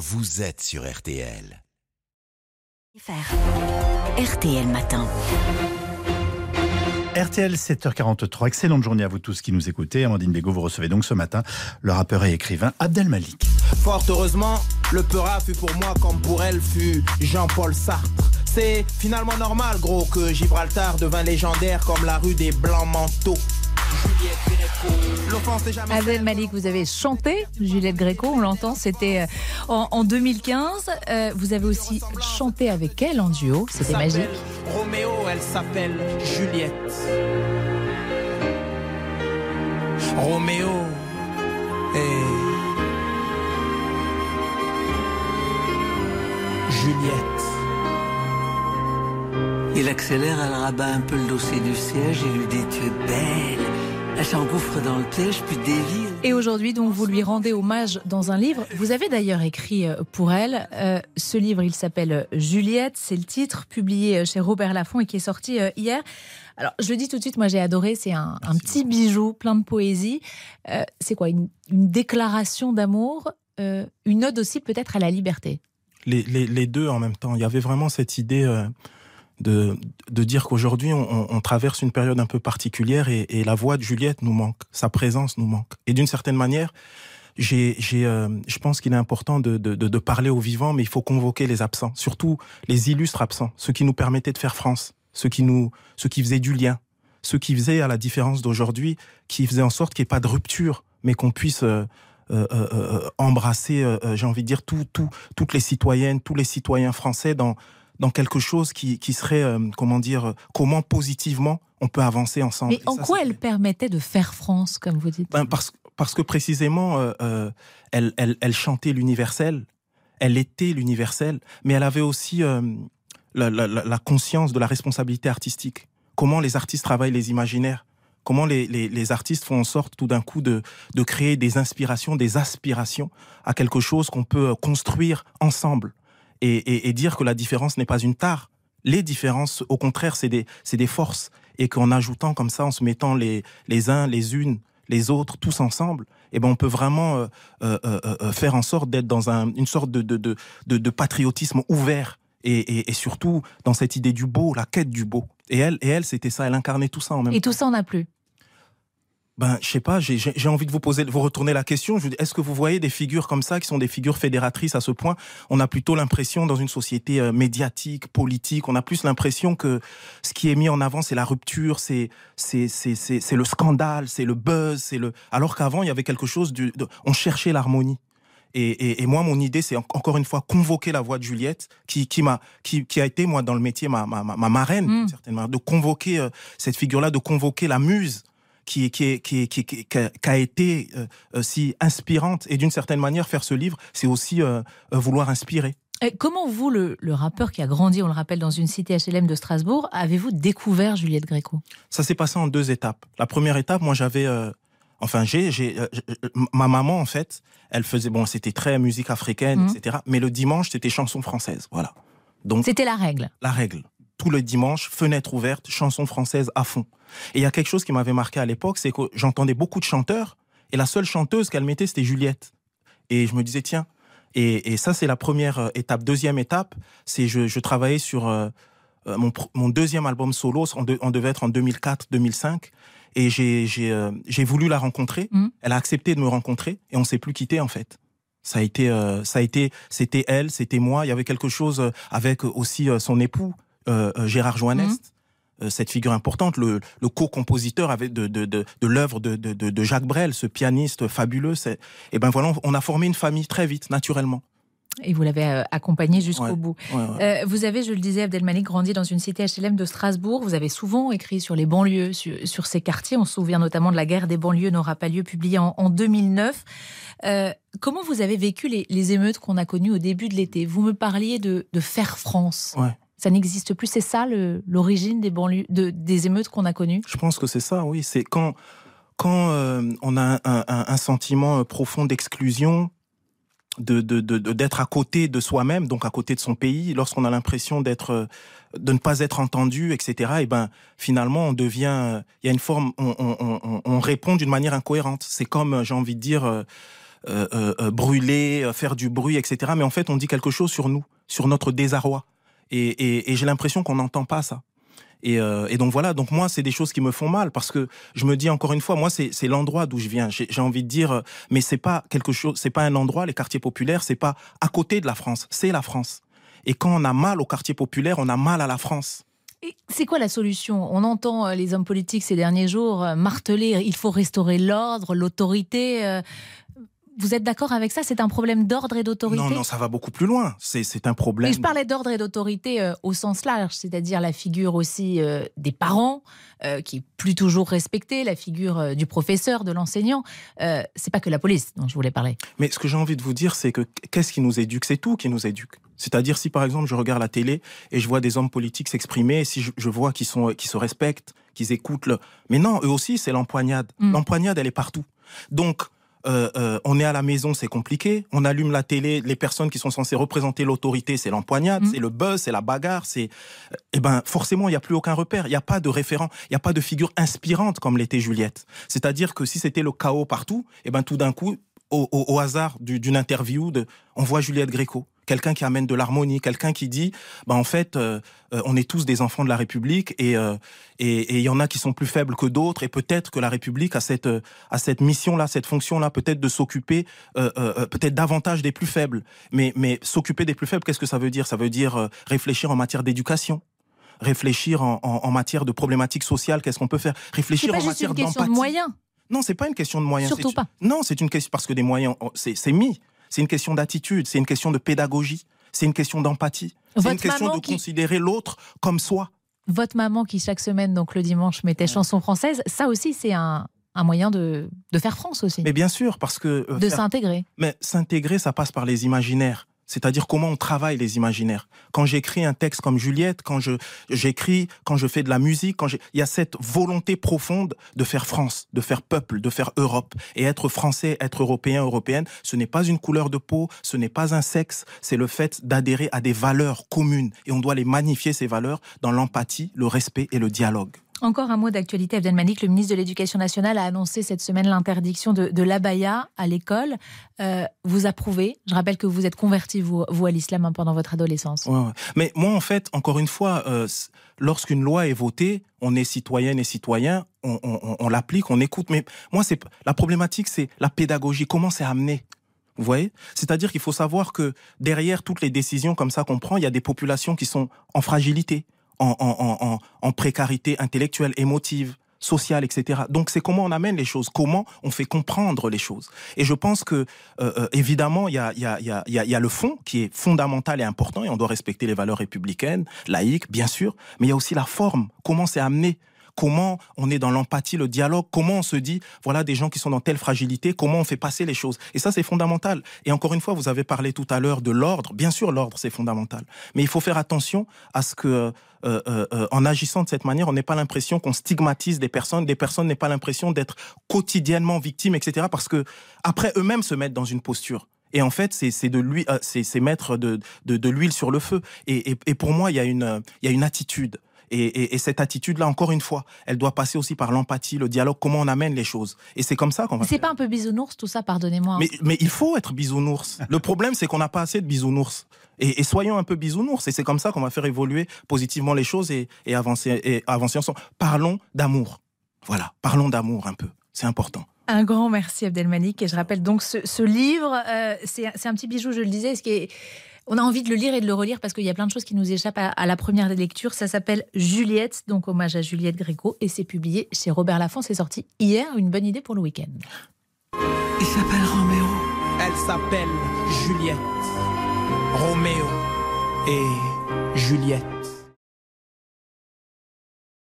vous êtes sur RTL. RTL Matin. RTL 7h43, excellente journée à vous tous qui nous écoutez. Amandine Bégaud, vous recevez donc ce matin le rappeur et écrivain Abdel Malik. Fort heureusement, le Peura fut pour moi comme pour elle fut Jean-Paul Sartre. C'est finalement normal, gros, que Gibraltar devint légendaire comme la rue des Blancs Manteaux. Abdel Malik, vous avez chanté Juliette Gréco, on l'entend, c'était euh, en, 2015. Euh, vous avez aussi chanté avec elle en duo, c'était magique. Roméo, elle s'appelle Juliette. Roméo et Juliette. Il accélère, elle rabat un peu le dossier du siège et lui dit Tu es belle. Elle s'engouffre dans le piège, puis dévie. Et aujourd'hui, donc, vous lui rendez hommage dans un livre. Vous avez d'ailleurs écrit euh, pour elle. Euh, ce livre, il s'appelle Juliette. C'est le titre, publié euh, chez Robert Laffont et qui est sorti hier. Alors, je le dis tout de suite, moi j'ai adoré. C'est un, petit bijou plein de poésie. c'est quoi une, déclaration d'amour Une ode aussi peut-être à la liberté? Les, les, deux en même temps. Il y avait vraiment cette idée de, de dire qu'aujourd'hui, on, traverse une période un peu particulière et, la voix de Juliette nous manque, sa présence nous manque. Et d'une certaine manière, j'ai, j'ai, euh, je pense qu'il est important de, de, de, parler aux vivants, mais il faut convoquer les absents, surtout les illustres absents, ceux qui nous permettaient de faire France, ceux qui nous, ceux qui faisaient du lien, ceux qui faisaient, à la différence d'aujourd'hui, qui faisaient en sorte qu'il n'y ait pas de rupture, mais qu'on puisse euh, euh, embrasser, j'ai envie de dire, tout, tout, toutes les citoyennes, tous les citoyens français dans dans quelque chose qui, qui serait, euh, comment dire, euh, comment positivement on peut avancer ensemble. Mais en quoi elle permettait de faire France, comme vous dites? Ben parce, parce que précisément, euh, elle, elle, elle, chantait l'universel, elle était l'universel, mais elle avait aussi la, la, la, conscience de la responsabilité artistique. Comment les artistes travaillent les imaginaires. Comment les, les, les, artistes font en sorte tout d'un coup de, de créer des inspirations, des aspirations à quelque chose qu'on peut construire ensemble et, dire que la différence n'est pas une tare. Les différences, au contraire, c'est des, forces. Et qu'en ajoutant comme ça, en se mettant les, uns, les unes, les autres, tous ensemble, eh ben on peut vraiment euh, euh, euh, faire en sorte d'être dans un, une sorte de, patriotisme ouvert. Et, surtout dans cette idée du beau, la quête du beau. Et elle, et elle, c'était ça. Elle incarnait tout ça en même temps. Et tout ça, on n'a plus ben, je sais pas, j'ai envie de vous poser, vous retourner la question. Est-ce que vous voyez des figures comme ça qui sont des figures fédératrices à ce point? On a plutôt l'impression, dans une société euh, médiatique, politique, on a plus l'impression que ce qui est mis en avant, c'est la rupture, c'est c'est le scandale, c'est le buzz, c'est le. Alors qu'avant, il y avait quelque chose de, on cherchait l'harmonie. Et, et, et, moi, mon idée, c'est encore une fois convoquer la voix de Juliette, qui, qui m'a, qui, qui, a été moi dans le métier ma, ma, ma, marraine, mmh. certainement, de convoquer euh, cette figure-là, de convoquer la muse qui, qui, qui, qui, a été euh, euh, si inspirante. Et d'une certaine manière, faire ce livre, c'est aussi euh, vouloir inspirer. comment vous, le, rappeur qui a grandi, on le rappelle, dans une cité HLM de Strasbourg, avez-vous découvert Juliette Gréco? Ça s'est passé en deux étapes. La première étape, moi j'avais... enfin, j'ai, j'ai, ma maman, en fait, elle faisait... Bon, c'était très musique africaine, mmh. etc. Mais le dimanche, c'était chanson française. Voilà. Donc, c'était la règle. La règle. Tout le dimanche, fenêtre ouverte, chanson française à fond. Et il y a quelque chose qui m'avait marqué à l'époque, c'est que j'entendais beaucoup de chanteurs, et la seule chanteuse qu'elle mettait, c'était Juliette. Et je me disais, tiens, et, ça, c'est la première euh, étape. Deuxième étape, c'est je, je travaillais sur euh, euh, mon, mon, deuxième album solo, on, devait être en 2004-2005, et j'ai voulu la rencontrer. Mmh. Elle a accepté de me rencontrer, et on s'est plus quitté en fait. Ça a été, ça a été, c'était elle, c'était moi. Il y avait quelque chose avec aussi son époux Gérard Joannest. Euh, cette figure importante, le, le co-compositeur de, de, de, de l'œuvre de, de, de, Jacques Brel, ce pianiste fabuleux. Et ben voilà, on a formé une famille très vite, naturellement. Et vous l'avez euh, accompagné jusqu'au bout. Euh, vous avez, je le disais, Abdelmalik, grandi dans une cité HLM de Strasbourg. Vous avez souvent écrit sur les banlieues, sur, ces quartiers. On se souvient notamment de La guerre des banlieues n'aura pas lieu, publié en, 2009. comment vous avez vécu les, les émeutes qu'on a connues au début de l'été? Vous me parliez de, de faire France. Ça n'existe plus. C'est ça l'origine des émeutes qu'on a connues? Je pense que c'est ça, oui. C'est quand, quand euh, on a un, sentiment euh, profond d'exclusion, de, d'être à côté de soi-même, donc à côté de son pays, lorsqu'on a l'impression d'être, euh, de ne pas être entendu, etc. Et ben finalement on devient, il y a une forme, on, on, on, on répond d'une manière incohérente. C'est comme, j'ai envie de dire brûler, faire du bruit, etc. Mais en fait, on dit quelque chose sur nous, sur notre désarroi. Et, j'ai l'impression qu'on n'entend pas ça. Et, donc voilà, donc moi, c'est des choses qui me font mal parce que je me dis encore une fois, moi, c'est l'endroit d'où je viens. J'ai envie de dire, mais c'est pas quelque chose, c'est pas un endroit, les quartiers populaires, c'est pas à côté de la France, c'est la France. Et quand on a mal aux quartiers populaires, on a mal à la France. C'est quoi la solution? On entend euh, les hommes politiques ces derniers jours euh, marteler il faut restaurer l'ordre, l'autorité. Euh, vous êtes d'accord avec ça? C'est un problème d'ordre et d'autorité? Non, non, ça va beaucoup plus loin. C'est un problème. Mais je parlais d'ordre et d'autorité au sens large, c'est-à-dire la figure aussi des parents, qui est plus toujours respectée, la figure du professeur, de l'enseignant. c'est pas que la police dont je voulais parler. Mais ce que j'ai envie de vous dire, c'est que qu'est-ce qui nous éduque? C'est tout qui nous éduque. C'est-à-dire si par exemple je regarde la télé et je vois des hommes politiques s'exprimer, si je, vois qu'ils qui se respectent, qu'ils écoutent le... Mais non, eux aussi c'est l'empoignade. Mm. L'empoignade elle est partout. Donc euh, euh, on est à la maison, c'est compliqué. On allume la télé, les personnes qui sont censées représenter l'autorité, c'est l'empoignade, mm. c'est le buzz, c'est la bagarre. C'est, eh ben, forcément, il n'y a plus aucun repère. Il n'y a pas de référent, il n'y a pas de figure inspirante comme l'était Juliette. C'est-à-dire que si c'était le chaos partout, eh ben, tout d'un coup, au, hasard d'une interview, de, on voit Juliette Gréco quelqu'un qui amène de l'harmonie, quelqu'un qui dit, bah en fait, euh, euh, on est tous des enfants de la République euh, et il y en a qui sont plus faibles que d'autres et peut-être que la République a cette a cette mission là, cette fonction là, peut-être de s'occuper peut-être davantage des plus faibles. Mais mais s'occuper des plus faibles, qu'est-ce que ça veut dire? Ça veut dire réfléchir en matière d'éducation réfléchir en, matière de problématiques sociales, qu'est-ce qu'on peut faire? Réfléchir en matière d'empathie. C'est une question de moyens. Non, c'est pas une question de moyens. Surtout pas. Non, c'est une question parce que des moyens, c'est mis. C'est une question d'attitude, c'est une question de pédagogie, c'est une question d'empathie, c'est une question de considérer l'autre comme soi. Votre maman qui chaque semaine, donc le dimanche, mettait chansons françaises, ça aussi c'est un, moyen de, faire France aussi. Mais bien sûr, parce que... Euh, de s'intégrer. Mais s'intégrer, ça passe par les imaginaires c'est-à-dire comment on travaille les imaginaires. Quand j'écris un texte comme Juliette, quand je j'écris, quand je fais de la musique, quand il y a cette volonté profonde de faire France, de faire peuple, de faire Europe et être français, être européen, européenne, ce n'est pas une couleur de peau, ce n'est pas un sexe, c'est le fait d'adhérer à des valeurs communes et on doit les magnifier ces valeurs dans l'empathie, le respect et le dialogue. Encore un mot d'actualité, Abdelmalik. Le ministre de l'Éducation nationale a annoncé cette semaine l'interdiction de, l'abaya à l'école. Euh, vous approuvez Je rappelle que vous êtes converti, vous, à l'islam hein, pendant votre adolescence. Mais moi, en fait, encore une fois, euh, lorsqu'une loi est votée, on est citoyenne et citoyen, on, l'applique, on écoute. Mais moi, c'est la problématique, c'est la pédagogie. Comment c'est amené? Vous voyez? C'est-à-dire qu'il faut savoir que derrière toutes les décisions comme ça qu'on prend, il y a des populations qui sont en fragilité en, précarité intellectuelle, émotive, sociale, etc. Donc c'est comment on amène les choses, comment on fait comprendre les choses. Et je pense que euh, euh, évidemment il y a, y, a, y, a, y a le fond qui est fondamental et important et on doit respecter les valeurs républicaines, laïques bien sûr, mais il y a aussi la forme, comment c'est amené comment on est dans l'empathie, le dialogue, comment on se dit, voilà des gens qui sont dans telle fragilité, comment on fait passer les choses. Et ça, c'est fondamental. Et encore une fois, vous avez parlé tout à l'heure de l'ordre. Bien sûr, l'ordre, c'est fondamental. Mais il faut faire attention à ce que, euh, euh, euh, en agissant de cette manière, on n'ait pas l'impression qu'on stigmatise des personnes, des personnes n'aient pas l'impression d'être quotidiennement victimes, etc. Parce que après, eux-mêmes se mettent dans une posture. Et en fait, c'est de lui, c'est mettre de, de, l'huile sur le feu. Et, et, pour moi, il y a une, il y a une attitude. Et, cette attitude-là, encore une fois, elle doit passer aussi par l'empathie, le dialogue, comment on amène les choses. Et c'est comme ça qu'on va. C'est pas un peu bisounours tout ça, pardonnez-moi. Mais, mais il faut être bisounours. le problème, c'est qu'on n'a pas assez de bisounours. Et, soyons un peu bisounours. Et c'est comme ça qu'on va faire évoluer positivement les choses et, avancer, et avancer ensemble. Parlons d'amour. Voilà, parlons d'amour un peu. C'est important. Un grand merci Abdelmanik. Et je rappelle donc ce, livre, euh, c'est un petit bijou, je le disais, ce qui est on a envie de le lire et de le relire parce qu'il y a plein de choses qui nous échappent à, la première lecture. Ça s'appelle Juliette, donc hommage à Juliette Gréco, et c'est publié chez Robert Laffont. C'est sorti hier. Une bonne idée pour le week-end. Il s'appelle Roméo. Elle s'appelle Juliette. Roméo et Juliette.